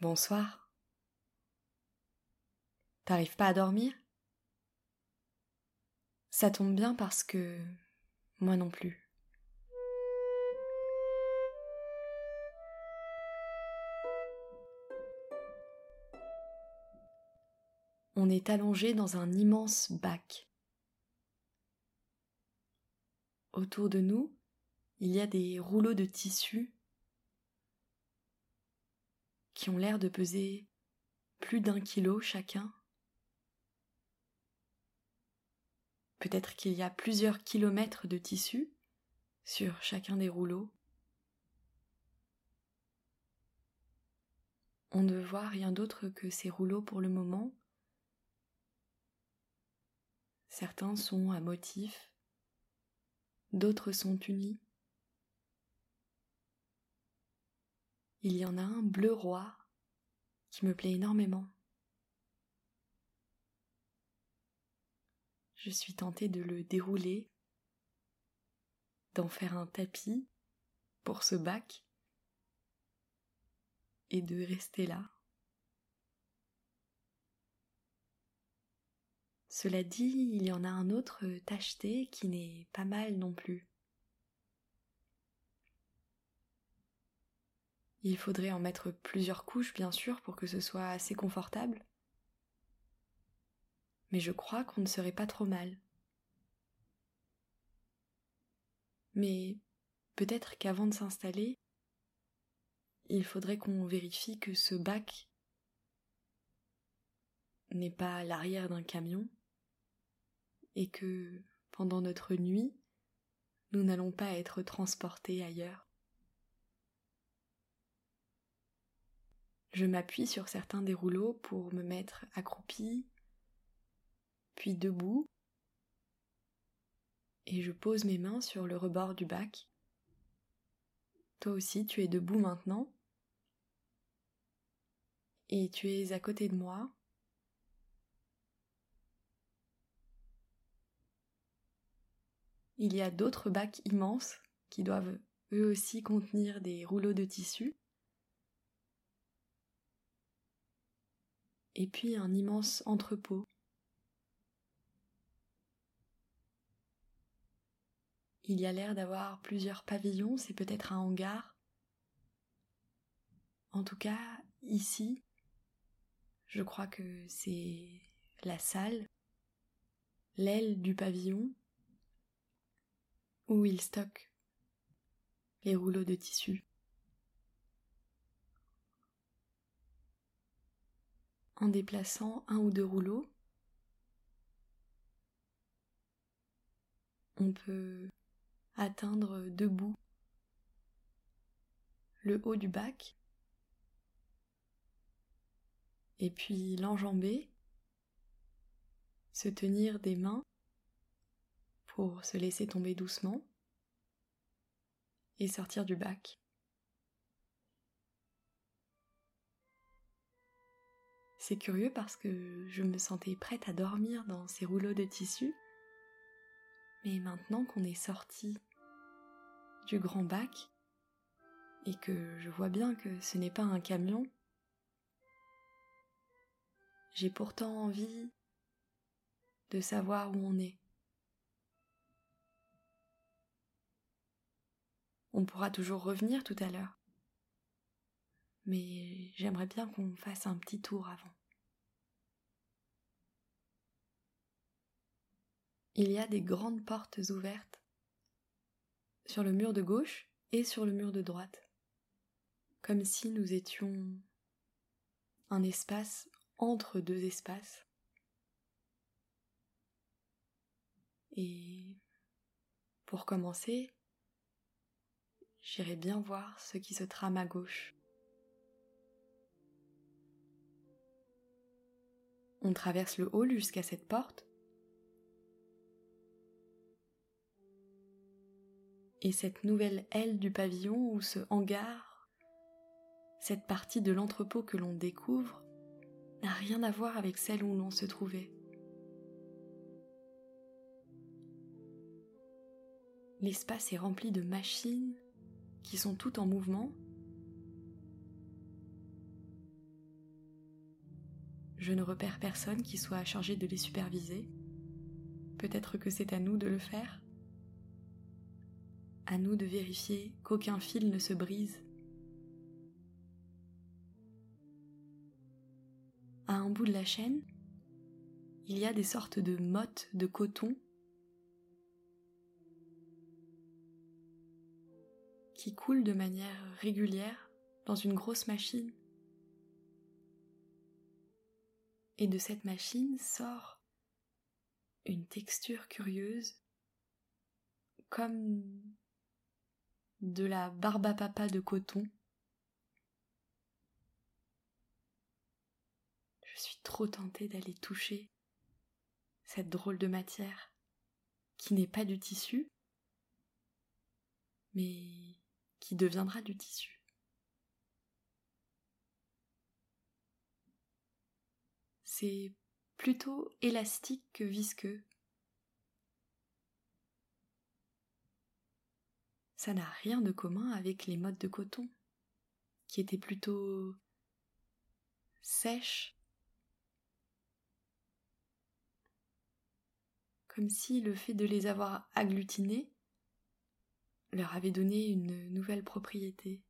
Bonsoir. T'arrives pas à dormir? Ça tombe bien parce que moi non plus. On est allongé dans un immense bac. Autour de nous, il y a des rouleaux de tissu qui ont l'air de peser plus d'un kilo chacun. Peut-être qu'il y a plusieurs kilomètres de tissu sur chacun des rouleaux. On ne voit rien d'autre que ces rouleaux pour le moment. Certains sont à motif, d'autres sont unis. il y en a un bleu roi qui me plaît énormément. Je suis tentée de le dérouler, d'en faire un tapis pour ce bac et de rester là. Cela dit, il y en a un autre tacheté qui n'est pas mal non plus. Il faudrait en mettre plusieurs couches, bien sûr, pour que ce soit assez confortable. Mais je crois qu'on ne serait pas trop mal. Mais peut-être qu'avant de s'installer, il faudrait qu'on vérifie que ce bac n'est pas l'arrière d'un camion et que pendant notre nuit, nous n'allons pas être transportés ailleurs. Je m'appuie sur certains des rouleaux pour me mettre accroupi, puis debout, et je pose mes mains sur le rebord du bac. Toi aussi, tu es debout maintenant, et tu es à côté de moi. Il y a d'autres bacs immenses qui doivent eux aussi contenir des rouleaux de tissu. Et puis un immense entrepôt. Il y a l'air d'avoir plusieurs pavillons, c'est peut-être un hangar. En tout cas, ici, je crois que c'est la salle, l'aile du pavillon, où il stocke les rouleaux de tissu. En déplaçant un ou deux rouleaux. On peut atteindre debout le haut du bac et puis l'enjamber, se tenir des mains pour se laisser tomber doucement et sortir du bac. C'est curieux parce que je me sentais prête à dormir dans ces rouleaux de tissu. Mais maintenant qu'on est sorti du grand bac et que je vois bien que ce n'est pas un camion, j'ai pourtant envie de savoir où on est. On pourra toujours revenir tout à l'heure mais j'aimerais bien qu'on fasse un petit tour avant. Il y a des grandes portes ouvertes sur le mur de gauche et sur le mur de droite, comme si nous étions un espace entre deux espaces. Et pour commencer, j'irai bien voir ce qui se trame à gauche. On traverse le hall jusqu'à cette porte. Et cette nouvelle aile du pavillon ou ce hangar, cette partie de l'entrepôt que l'on découvre, n'a rien à voir avec celle où l'on se trouvait. L'espace est rempli de machines qui sont toutes en mouvement je ne repère personne qui soit chargé de les superviser. Peut-être que c'est à nous de le faire. À nous de vérifier qu'aucun fil ne se brise. À un bout de la chaîne, il y a des sortes de mottes de coton qui coulent de manière régulière dans une grosse machine. Et de cette machine sort une texture curieuse, comme de la barbe à papa de coton. Je suis trop tentée d'aller toucher cette drôle de matière qui n'est pas du tissu, mais qui deviendra du tissu. C'est plutôt élastique que visqueux. Ça n'a rien de commun avec les modes de coton, qui étaient plutôt sèches comme si le fait de les avoir agglutinés leur avait donné une nouvelle propriété.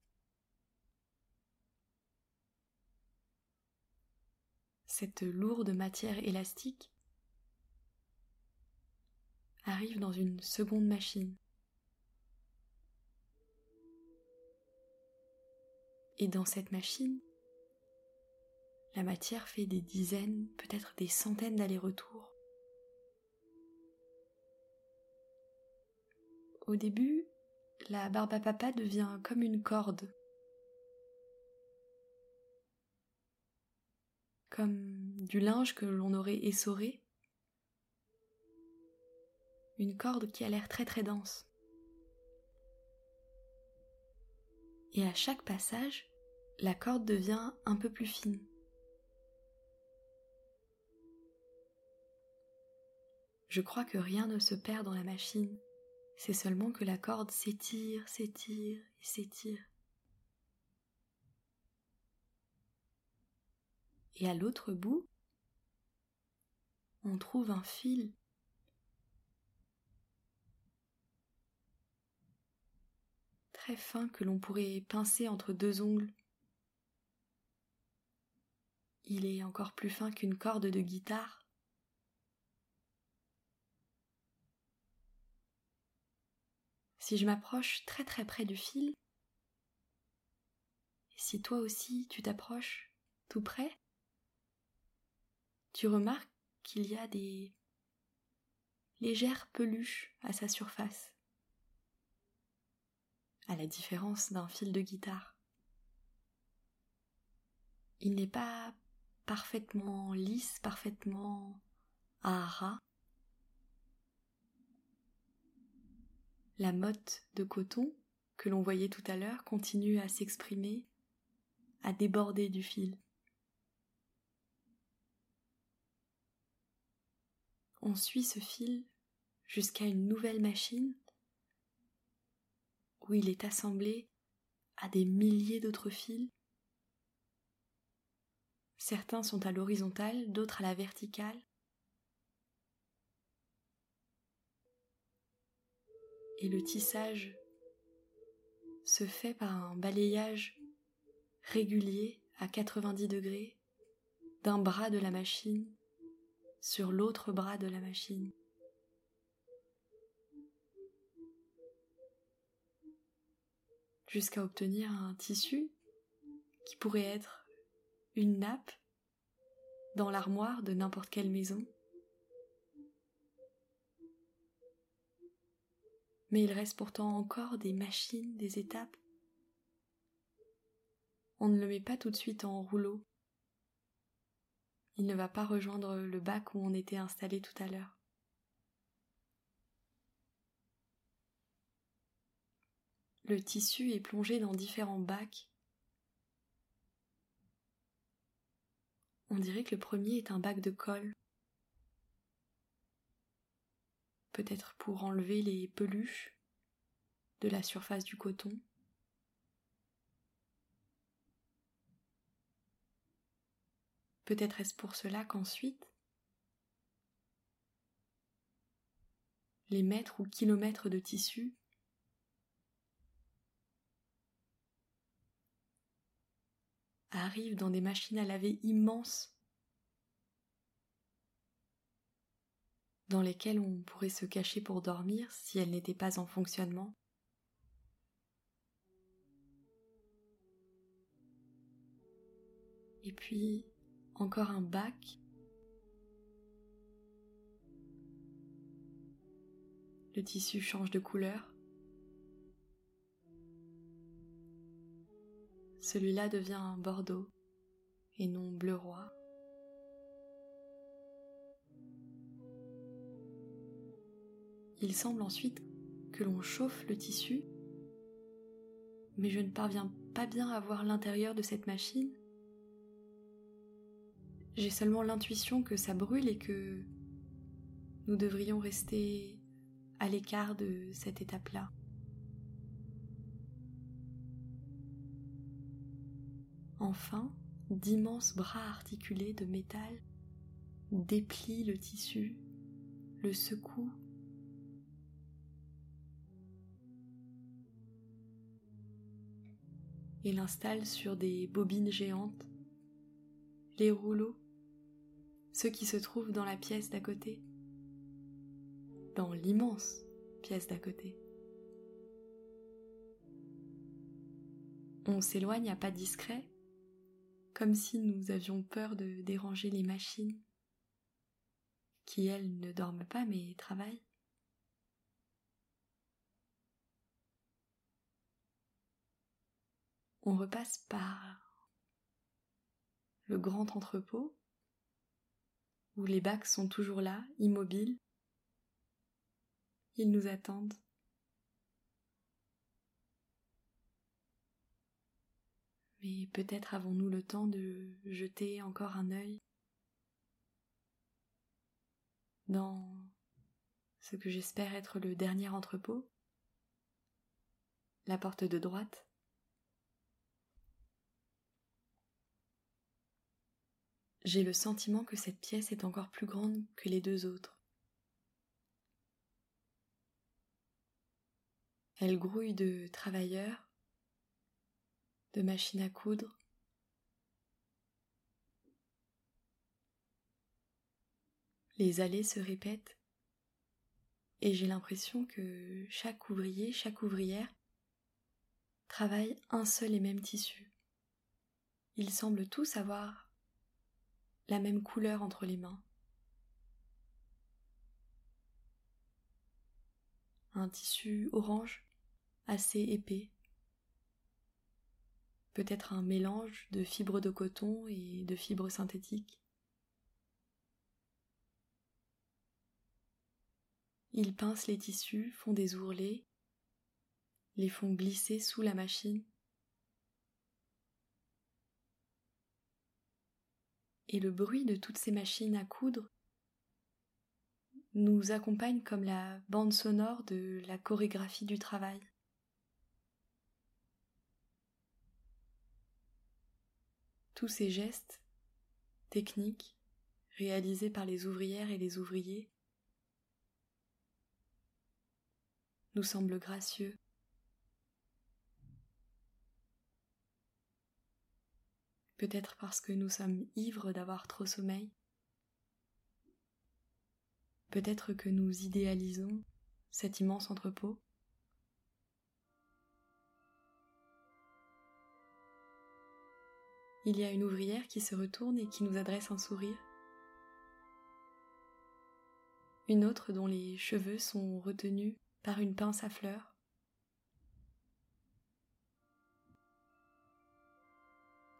Cette lourde matière élastique arrive dans une seconde machine. Et dans cette machine, la matière fait des dizaines, peut-être des centaines d'allers-retours. Au début, la barbe à papa devient comme une corde, comme du linge que l'on aurait essoré, une corde qui a l'air très très dense. Et à chaque passage, la corde devient un peu plus fine. Je crois que rien ne se perd dans la machine. C'est seulement que la corde s'étire, s'étire et s'étire. Et à l'autre bout, on trouve un fil. Fin que l'on pourrait pincer entre deux ongles. Il est encore plus fin qu'une corde de guitare. Si je m'approche très très près du fil, si toi aussi tu t'approches tout près, tu remarques qu'il y a des légères peluches à sa surface, à la différence d'un fil de guitare. Il n'est pas parfaitement lisse, parfaitement à ras, La motte de coton que l'on voyait tout à l'heure continue à s'exprimer, à déborder du fil. On suit ce fil jusqu'à une nouvelle machine où il est assemblé à des milliers d'autres fils. Certains sont à l'horizontale, d'autres à la verticale. et le tissage se fait par un balayage régulier à 90 degrés d'un bras de la machine sur l'autre bras de la machine. Jusqu'à obtenir un tissu qui pourrait être une nappe dans l'armoire de n'importe quelle maison. mais il reste pourtant encore des machines, des étapes. On ne le met pas tout de suite en rouleau. Il ne va pas rejoindre le bac où on était installé tout à l'heure. Le tissu est plongé dans différents bacs. On dirait que le premier est un bac de colle. peut-être pour enlever les peluches de la surface du coton. Peut-être est-ce pour cela qu'ensuite, les mètres ou kilomètres de tissu arrivent dans des machines à laver immenses dans lesquelles on pourrait se cacher pour dormir si elles n'étaient pas en fonctionnement. Et puis encore un bac. Le tissu change de couleur. Celui-là devient bordeaux et non bleu roi. Il semble ensuite que l'on chauffe le tissu, mais je ne parviens pas bien à voir l'intérieur de cette machine. J'ai seulement l'intuition que ça brûle et que nous devrions rester à l'écart de cette étape-là. Enfin, d'immenses bras articulés de métal déplient le tissu, le secouent et l'installe sur des bobines géantes, les rouleaux, ceux qui se trouvent dans la pièce d'à côté, dans l'immense pièce d'à côté. On s'éloigne à pas discret, comme si nous avions peur de déranger les machines, qui elles ne dorment pas mais travaillent. on repasse par le grand entrepôt où les bacs sont toujours là, immobiles. Ils nous attendent. Mais peut-être avons-nous le temps de jeter encore un œil dans ce que j'espère être le dernier entrepôt, la porte de droite? J'ai le sentiment que cette pièce est encore plus grande que les deux autres. Elle grouille de travailleurs, de machines à coudre, les allées se répètent et j'ai l'impression que chaque ouvrier, chaque ouvrière travaille un seul et même tissu. Ils semblent tous avoir la même couleur entre les mains. Un tissu orange assez épais. Peut-être un mélange de fibres de coton et de fibres synthétiques. Ils pincent les tissus, font des ourlets, les font glisser sous la machine et le bruit de toutes ces machines à coudre nous accompagne comme la bande sonore de la chorégraphie du travail. Tous ces gestes techniques réalisés par les ouvrières et les ouvriers nous semblent gracieux peut-être parce que nous sommes ivres d'avoir trop sommeil, peut-être que nous idéalisons cet immense entrepôt. Il y a une ouvrière qui se retourne et qui nous adresse un sourire. Une autre dont les cheveux sont retenus par une pince à fleurs.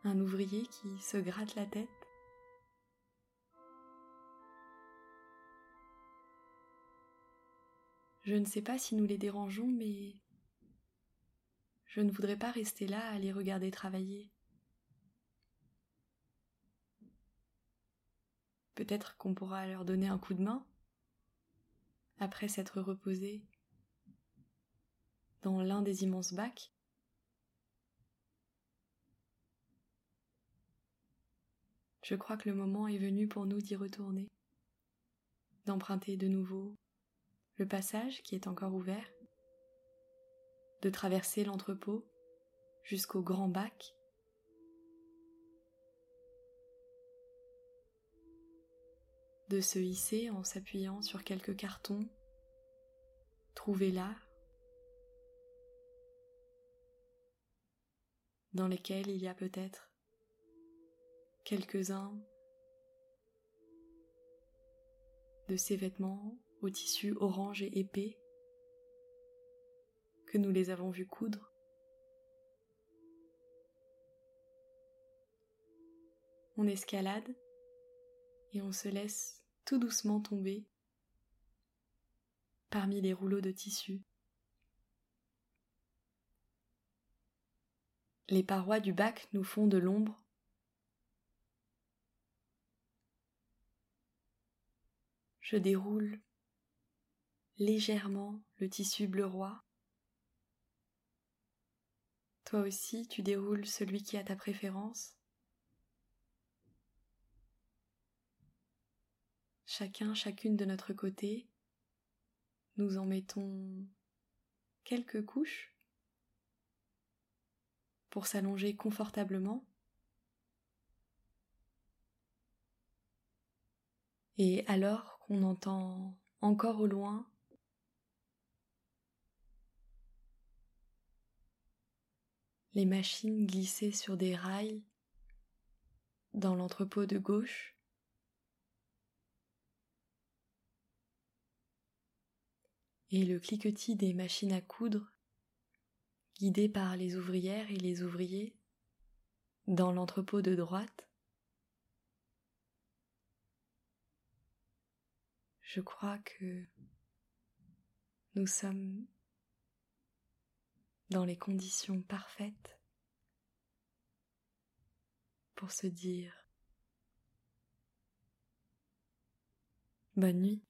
un ouvrier qui se gratte la tête. Je ne sais pas si nous les dérangeons, mais je ne voudrais pas rester là à les regarder travailler. Peut-être qu'on pourra leur donner un coup de main après s'être reposés dans l'un des immenses bacs. je crois que le moment est venu pour nous d'y retourner, d'emprunter de nouveau le passage qui est encore ouvert, de traverser l'entrepôt jusqu'au grand bac, de se hisser en s'appuyant sur quelques cartons trouvés là, dans lesquels il y a peut-être quelques-uns de ces vêtements au tissu orange et épais que nous les avons vus coudre. On escalade et on se laisse tout doucement tomber parmi les rouleaux de tissu. Les parois du bac nous font de l'ombre. Je déroule légèrement le tissu bleu roi. Toi aussi, tu déroules celui qui a ta préférence. Chacun, chacune de notre côté, nous en mettons quelques couches pour s'allonger confortablement. Et alors qu'on entend encore au loin les machines glisser sur des rails dans l'entrepôt de gauche. Et le cliquetis des machines à coudre, guidées par les ouvrières et les ouvriers, dans l'entrepôt de droite. Je crois que nous sommes dans les conditions parfaites pour se dire bonne nuit.